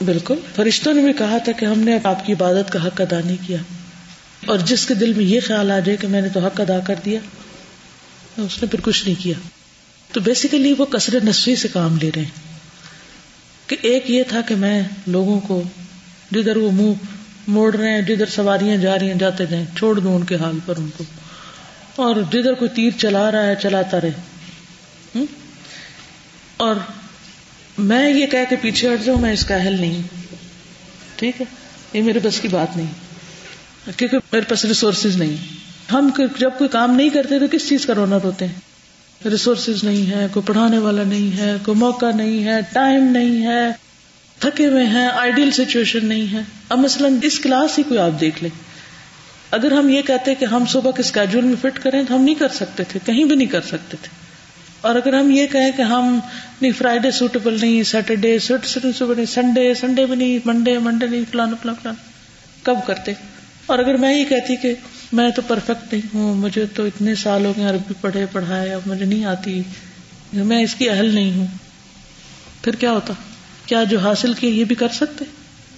بالکل۔ فرشتوں نے بھی کہا تھا کہ ہم نے آپ کی عبادت کا حق ادا نہیں کیا۔ اور جس کے دل میں یہ خیال آ جائے کہ میں نے تو حق ادا کر دیا، اس نے پھر کچھ نہیں کیا۔ تو بیسیکلی وہ کثر نسوی سے کام لے رہے ہیں۔ کہ ایک یہ تھا کہ میں لوگوں کو جدھر وہ منہ موڑ رہے ہیں، جدھر سواریاں جا رہی ہیں، جاتے جائیں، چھوڑ دوں ان کے حال پر ان کو۔ اور جدھر کوئی تیر چلا رہا ہے، چلاتا رہے۔ اور میں یہ کہہ کے پیچھے ہٹ جاؤں، میں اس کا اہل نہیں ٹھیک ہے؟ یہ میرے بس کی بات نہیں۔ کیونکہ میرے پاس ریسورسز نہیں۔ ہم جب کوئی کام نہیں کرتے تو کس چیز کا رونا روتے ہیں؟ ریسورسز نہیں ہے کوئی پڑھانے والا نہیں ہے، کوئی موقع نہیں ہے ٹائم نہیں ہے، تھکے ہوئے ہیں آئیڈیل سچویشن نہیں ہے۔ اب مثلاً اس کلاس ہی کوئی آپ دیکھ لیں۔ اگر ہم یہ کہتے کہ ہم صبح کے اسکیجول میں فٹ کریں تو ہم نہیں کر سکتے تھے، کہیں بھی نہیں کر سکتے تھے۔ اور اگر ہم یہ کہیں کہ ہم نہیں فرائیڈے سوٹیبل نہیں سیٹرڈے سنڈے سنڈے بھی نہیں منڈے منڈے نہیں فلانا فلانا فلانا کب کرتے؟ اور اگر میں یہ کہتی کہ میں تو پرفیکٹ نہیں ہوں، مجھے تو اتنے سال ہو گئے عربی پڑھے پڑھائے اب مجھے نہیں آتی، میں اس کی اہل نہیں ہوں۔ پھر کیا ہوتا؟ کیا جو حاصل کیا یہ بھی کر سکتے؟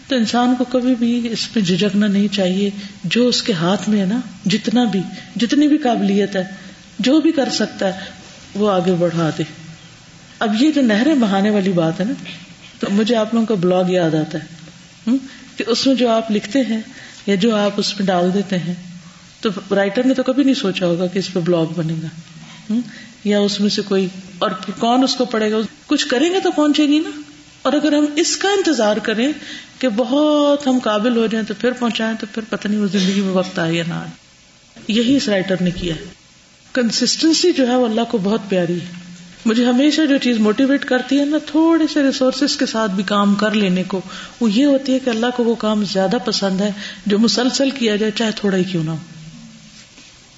تو انسان کو کبھی بھی اس پہ جھجکنا نہیں چاہیے۔ جو اس کے ہاتھ میں ہے نا، جتنا بھی، جتنی بھی قابلیت ہے، جو بھی کر سکتا ہے، وہ آگے بڑھا دے۔ اب یہ جو نہریں بہانے والی بات ہے نا، تو مجھے آپ لوگوں کا بلاگ یاد آتا ہے۔ کہ اس میں جو آپ لکھتے ہیں یا جو آپ اس میں ڈال دیتے ہیں تو رائٹر نے تو کبھی نہیں سوچا ہوگا کہ اس پہ بلاگ بنے گا۔ یا اس میں سے کوئی اور کون اس کو پڑھے گا؟ کچھ کریں گے تو پہنچے گی نا؟ اور اگر ہم اس کا انتظار کریں کہ بہت ہم قابل ہو جائیں تو پھر پہنچائیں تو پھر پتہ نہیں وہ زندگی میں وقت آئے یا نہ آئے۔ یہی اس رائٹر نے کیا ہے۔ کنسٹینسی جو ہے وہ اللہ کو بہت پیاری ہے۔ مجھے ہمیشہ جو چیز موٹیویٹ کرتی ہے نا، تھوڑے سے ریسورسز کے ساتھ بھی کام کر لینے کو، وہ یہ ہوتی ہے کہ اللہ کو وہ کام زیادہ پسند ہے جو مسلسل کیا جائے، چاہے تھوڑا ہی کیوں نہ ہو۔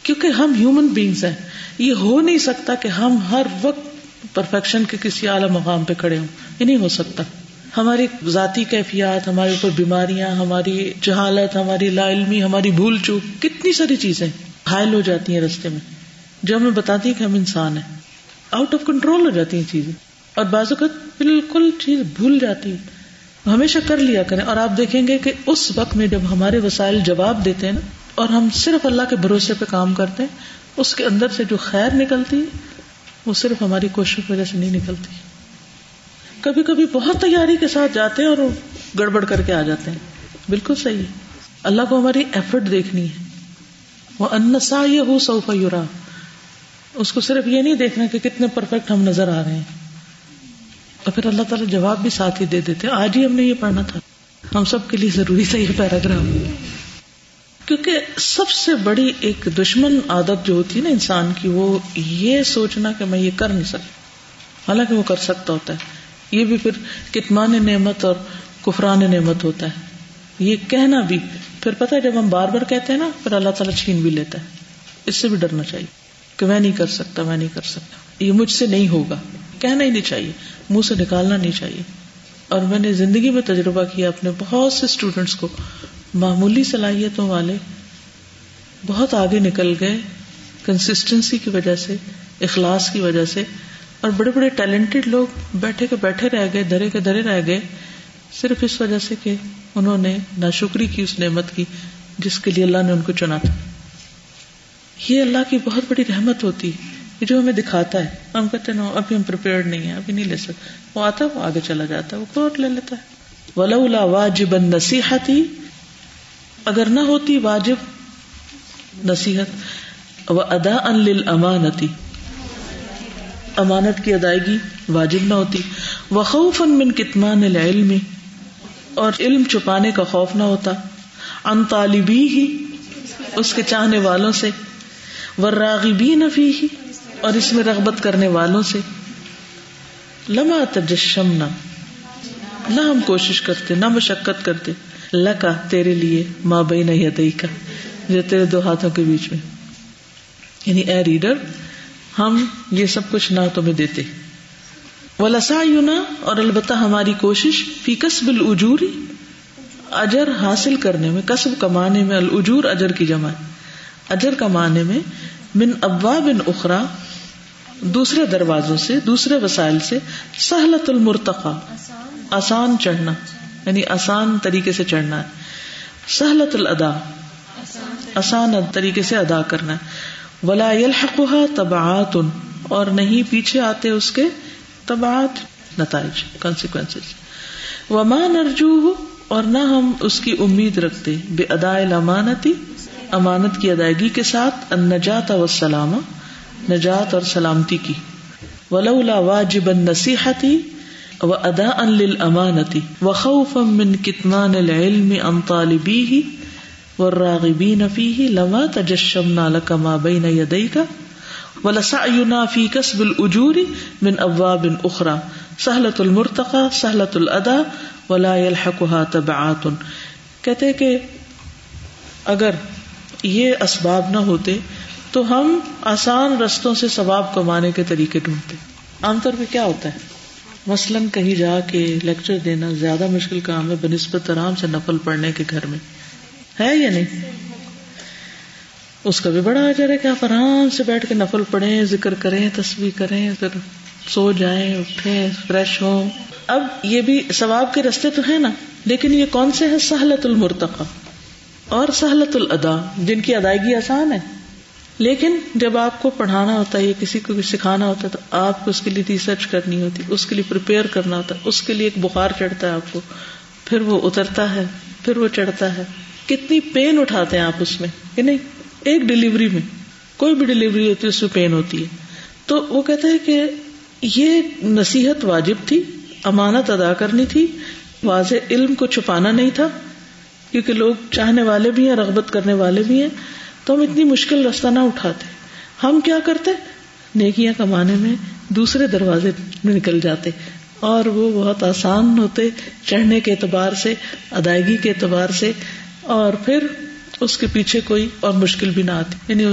کیونکہ ہم ہیومن بینگس ہیں۔ یہ ہو نہیں سکتا کہ ہم ہر وقت پرفیکشن کے کسی اعلی مقام پہ کھڑے ہوں۔ یہ نہیں ہو سکتا۔ ہماری ذاتی کیفیات، ہمارے اوپر بیماریاں، ہماری جہالت، ہماری لا علمی، ہماری بھول چوک، کتنی ساری چیزیں حائل ہو جاتی ہیں رستے میں۔ جو ہمیں بتاتی ہے کہ ہم انسان ہیں۔ آؤٹ آف کنٹرول ہو جاتی ہیں چیزیں۔ اور بعض اوقات بالکل چیز بھول جاتی ہے ہمیشہ کر لیا کریں۔ اور آپ دیکھیں گے کہ اس وقت میں جب ہمارے وسائل جواب دیتے ہیں نا اور ہم صرف اللہ کے بھروسے پہ کام کرتے ہیں، اس کے اندر سے جو خیر نکلتی، وہ صرف ہماری کوشش کی وجہ سے نہیں نکلتی۔ کبھی کبھی بہت تیاری کے ساتھ جاتے ہیں اور گڑبڑ کر کے آ جاتے ہیں۔ بالکل صحیح۔ اللہ کو ہماری ایفرٹ دیکھنی ہے۔ وہ انسا یہ ہو سوفا یورا اس کو صرف یہ نہیں دیکھنا کہ کتنے پرفیکٹ ہم نظر آ رہے ہیں۔ اور پھر اللہ تعالیٰ جواب بھی ساتھ ہی دے دیتے آج ہی ہم نے یہ پڑھنا تھا۔ ہم سب کے لیے ضروری تھا یہ پیراگراف۔ کیونکہ سب سے بڑی ایک دشمن عادت جو ہوتی ہے نا انسان کی، وہ یہ سوچنا کہ میں یہ کر نہیں سکتا۔ حالانکہ وہ کر سکتا ہوتا ہے۔ یہ بھی پھر کتمان نعمت اور کفران نعمت ہوتا ہے۔ یہ کہنا بھی۔ پھر پتا جب ہم بار بار کہتے ہیں نا، پھر اللہ تعالیٰ چھین بھی لیتا ہے۔ اس سے بھی ڈرنا چاہیے کہ میں نہیں کر سکتا، میں نہیں کر سکتا۔ یہ مجھ سے نہیں ہوگا۔ کہنا ہی نہیں چاہیے۔ منہ سے نکالنا نہیں چاہیے۔ اور میں نے زندگی میں تجربہ کیا اپنے بہت سے اسٹوڈینٹس کو۔ معمولی صلاحیتوں والے بہت آگے نکل گئے کنسٹینسی کی وجہ سے، اخلاص کی وجہ سے، اور بڑے بڑے ٹیلنٹڈ لوگ بیٹھے کے بیٹھے رہ گئے، درے کے درے رہ گئے۔ صرف اس وجہ سے کہ انہوں نے ناشکری کی، اس نعمت کی، جس کے لیے اللہ نے ان کو چنا تھا۔ یہ اللہ کی بہت بڑی رحمت ہوتی ہے، جو ہمیں دکھاتا ہے۔ ہم کہتے ہیں ابھی ہم نہیں ہیں، ابھی نہیں لے سکتے۔ وہ آتا ہے وہ آگے چلا جاتا ہے، وہ کوٹ لے لیتا ہے۔ ولا واجب نصیحتی اگر نہ ہوتی واجب نصیحت، و ادا ان امانتی امانت کی ادائیگی واجب نہ ہوتی۔ وخوف من کتمان العلم، اور علم چھپانے کا خوف نہ ہوتا۔ ان طالبی ہی اس کے چاہنے والوں سے۔ وراغبی نفی ہی اور اس میں رغبت کرنے والوں سے۔ لما تجشم نہ ہم کوشش کرتے، نہ مشقت کرتے۔ لکا تیرے لیے ماں بئی نہیں کا جو تیرے دو ہاتھوں کے بیچ میں۔ یعنی اے ریڈر، ہم یہ سب کچھ نہ تمہیں دیتے۔ وہ یونا اور البتہ ہماری کوشش فی کسب الجوری اجر حاصل کرنے میں، کسب کمانے میں الجور اجر کی جمع۔ اجر کمانے میں من ابا بن اخرا دوسرے دروازوں سے، دوسرے وسائل سے، سہلت المرتقا آسان چڑھنا۔ یعنی آسان طریقے سے چڑھنا ہے۔ سہلت الادا۔ آسان طریقے سے ادا کرنا ہے۔ ولا يلحقها تبعات۔ اور نہیں پیچھے آتے اس کے تبعات نتائج کانسیکوینس وما نرجوه۔ اور نہ ہم اس کی امید رکھتے۔ بے ادا امانتی امانت کی ادائیگی کے ساتھ النجات والسلامہ۔ نجات اور سلامتی کی۔ ولولا واجب النصیحتی و ادا ان امانتی و خوف من کتمان العلم ان طالبی و والراغبین فیہ لما تجشمنا لك ما بین یدیک ولسعینا فی کسب الاجور من ابواب اخرى سہلت المرتقا سہلت الادا ولا يلحقها تبعات کہتے کہ اگر یہ اسباب نہ ہوتے تو ہم آسان رستوں سے ثواب کمانے کے طریقے ڈھونڈتے عام طور پہ کیا ہوتا ہے؟ مثلاً کہیں جا کے لیکچر دینا زیادہ مشکل کام ہے، بنسبت آرام سے نفل پڑھنے کے گھر میں۔ ہے یا نہیں؟ اس کا بھی بڑا اجر ہے کہ آپ آرام سے بیٹھ کے نفل پڑھیں، ذکر کریں تصویر کریں، پھر سو جائیں، اٹھیں فریش ہو اب یہ بھی ثواب کے رستے تو ہے نا، لیکن یہ کون سے ہیں؟ سہلت المرتقا اور سہلت الادا جن کی ادائیگی آسان ہے۔ لیکن جب آپ کو پڑھانا ہوتا ہے یا کسی کو سکھانا ہوتا ہے تو آپ کو اس کے لیے ریسرچ کرنی ہوتی ہے، اس کے لیے پریپیئر کرنا ہوتا ہے، اس کے لیے ایک بخار چڑھتا ہے آپ کو۔ پھر وہ اترتا ہے، پھر وہ چڑھتا ہے۔ کتنی پین اٹھاتے ہیں آپ اس میں، کہ نہیں، ایک ڈلیوری میں، کوئی بھی ڈلیوری ہوتی ہے، اس میں پین ہوتی ہے۔ تو وہ کہتا ہے کہ یہ نصیحت واجب تھی، امانت ادا کرنی تھی، واضح علم کو چھپانا نہیں تھا، کیونکہ لوگ چاہنے والے بھی ہیں، رغبت کرنے والے بھی ہیں۔ تو ہم اتنی مشکل رستہ نہ اٹھاتے۔ ہم کیا کرتے؟ نیکیاں کمانے میں دوسرے دروازے میں نکل جاتے۔ اور وہ بہت آسان ہوتے چڑھنے کے اعتبار سے، ادائیگی کے اعتبار سے۔ اور پھر اس کے پیچھے کوئی اور مشکل بھی نہ آتی۔ یعنی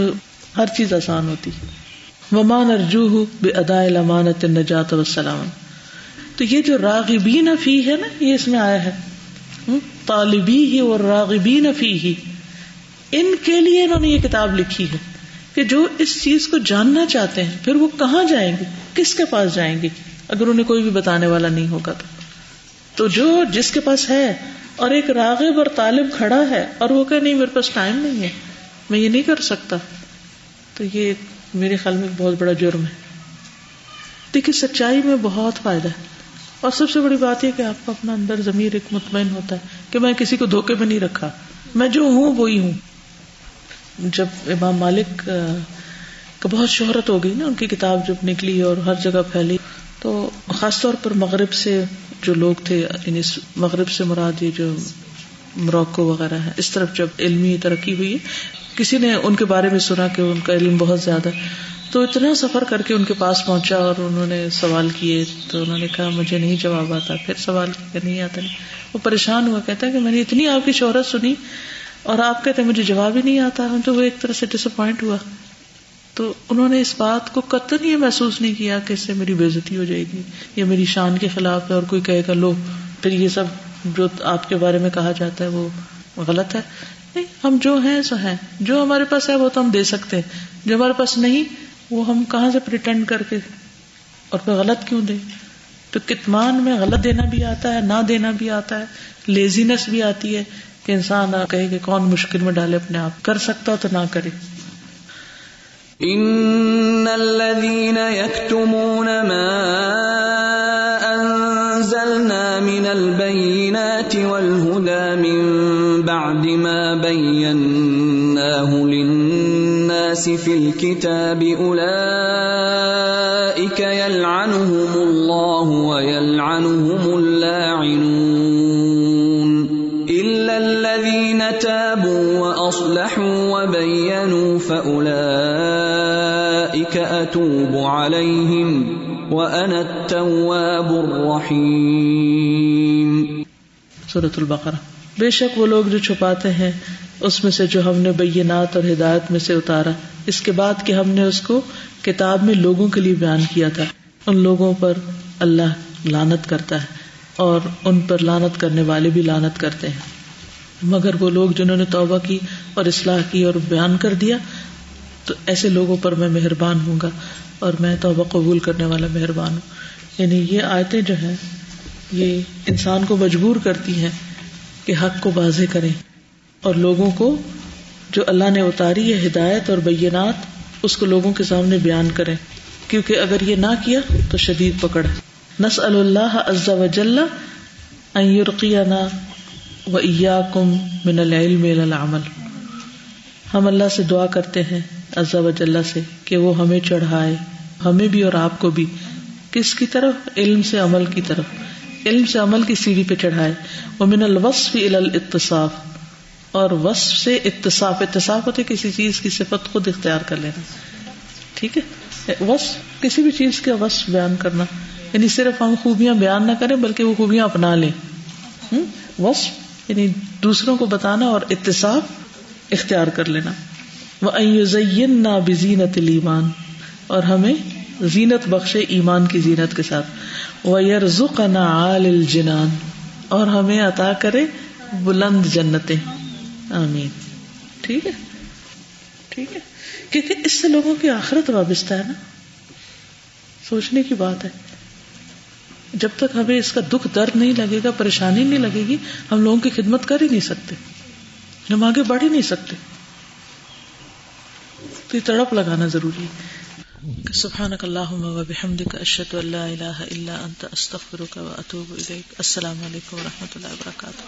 ہر چیز آسان ہوتی۔ ومان ارجو بے ادا امانت نجات وسلام تو یہ جو راغبین فی ہے نا، یہ اس میں آیا ہے۔ طالبی ہی اور راغبین فی ہی ان کے لیے انہوں نے یہ کتاب لکھی ہے کہ جو اس چیز کو جاننا چاہتے ہیں، پھر وہ کہاں جائیں گے؟ کس کے پاس جائیں گے؟ اگر انہیں کوئی بھی بتانے والا نہیں ہوگا تو۔ تو جو جس کے پاس ہے اور ایک راغب اور طالب کھڑا ہے اور وہ کہ نہیں، میرے پاس ٹائم نہیں ہے، میں یہ نہیں کر سکتا۔ تو یہ میرے خیال میں بہت بڑا جرم ہے۔ دیکھیے، سچائی میں بہت فائدہ ہے۔ اور سب سے بڑی بات یہ کہ آپ کا اپنا اندر ضمیر ایک مطمئن ہوتا ہے کہ میں کسی کو دھوکے میں نہیں رکھا۔ میں جو ہوں، وہی ہوں۔ جب امام مالک کا بہت شہرت ہو گئی نا، ان کی کتاب جب نکلی اور ہر جگہ پھیلی، تو خاص طور پر مغرب سے جو لوگ تھے یعنی مغرب سے مراد یہ جو موراکو وغیرہ ہے، اس طرف جب علمی ترقی ہوئی، کسی نے ان کے بارے میں سنا کہ ان کا علم بہت زیادہ تو اتنا سفر کر کے ان کے پاس پہنچا اور انہوں نے سوال کیے، تو انہوں نے کہا، مجھے نہیں جواب آتا، پھر سوال کیا، نہیں آتا، نہیں۔ وہ پریشان ہوا، کہتا ہے کہ میں نے اتنی آپ کی شہرت سنی اور آپ کہتے مجھے جواب ہی نہیں آتا تو وہ ایک طرح سے ڈس اپوائنٹ ہوا۔ تو انہوں نے اس بات کو قطر یہ محسوس نہیں کیا کہ اس سے میری بےزتی ہو جائے گی یا میری شان کے خلاف ہے اور کوئی کہے گا، لو، پھر یہ سب جو آپ کے بارے میں کہا جاتا ہے وہ غلط ہے۔ نہیں، ہم جو ہیں سو ہیں۔ جو ہمارے پاس ہے وہ تو ہم دے سکتے ہیں۔ جو ہمارے پاس نہیں، وہ ہم کہاں سے پریٹینڈ کر کے اور پھر غلط کیوں دیں؟ تو کتمان میں غلط دینا بھی آتا ہے، نہ دینا بھی آتا ہے لیزینس بھی آتی ہے۔ کہ انسان کہے کہ کون مشکل میں ڈالے اپنے آپ۔ کر سکتا ہو تو نہ کرے۔ ان الذين يكتمون ما انزلنا من البينات والهدى من بعد ما بيناه للناس في الكتاب اولئك يلعنهم الله ويلعنهم سورت البقرہ. بے شک وہ لوگ جو چھپاتے ہیں، اس میں سے جو ہم نے بینات اور ہدایت میں سے اتارا، اس کے بعد کہ ہم نے اس کو کتاب میں لوگوں کے لیے بیان کیا تھا۔ ان لوگوں پر اللہ لانت کرتا ہے اور ان پر لانت کرنے والے بھی لانت کرتے ہیں۔ مگر وہ لوگ جنہوں نے توبہ کی اور اصلاح کی اور بیان کر دیا تو ایسے لوگوں پر میں مہربان ہوں گا اور میں توبہ قبول کرنے والا مہربان ہوں۔ یعنی یہ آیتیں جو ہیں، یہ انسان کو مجبور کرتی ہیں کہ حق کو واضح کریں اور لوگوں کو جو اللہ نے اتاری ہے ہدایت اور بینات، اس کو لوگوں کے سامنے بیان کریں۔ کیونکہ اگر یہ نہ کیا تو شدید پکڑ۔ نس اللہ عز و جل و کم من العلم العمل۔ ہم اللہ سے دعا کرتے ہیں۔ وجاللہ سے کہ وہ ہمیں چڑھائے، ہمیں بھی اور آپ کو بھی۔ کس کی طرف؟ علم سے عمل کی طرف۔ علم سے عمل کی سیڑھی پہ چڑھائے۔ وہ من الوصف الاتصاف۔ اور وصف سے اتصاف اتصاف ہوتے کسی چیز کی صفت خود اختیار کر لینا۔ ٹھیک ہے؟ وصف، کسی بھی چیز کا وصف بیان کرنا۔ یعنی صرف ہم خوبیاں بیان نہ کریں، بلکہ وہ خوبیاں اپنا لیں۔ وصف یعنی دوسروں کو بتانا اور اتصاف اختیار کر لینا۔ وہ بزینت ایمان اور ہمیں زینت بخشے ایمان کی زینت کے ساتھ۔ وہ یرزق عال اور ہمیں عطا کرے بلند جنتیں۔ آمین۔ ٹھیک ہے؟ ٹھیک ہے؟ کیونکہ اس سے لوگوں کی آخرت وابستہ ہے نا۔ سوچنے کی بات ہے۔ جب تک ہمیں اس کا دکھ درد نہیں لگے گا، پریشانی نہیں لگے گی، ہم لوگوں کی خدمت کر ہی نہیں سکتے۔ ہم آگے بڑھ ہی نہیں سکتے۔ تو تڑپ لگانا ضروری ہے۔ سبحانک اللہم و بحمدک، اشہد ان لا الہ الا انت، استغفرک و اتوب الیک۔ السلام علیکم و رحمۃ اللہ وبرکاتہ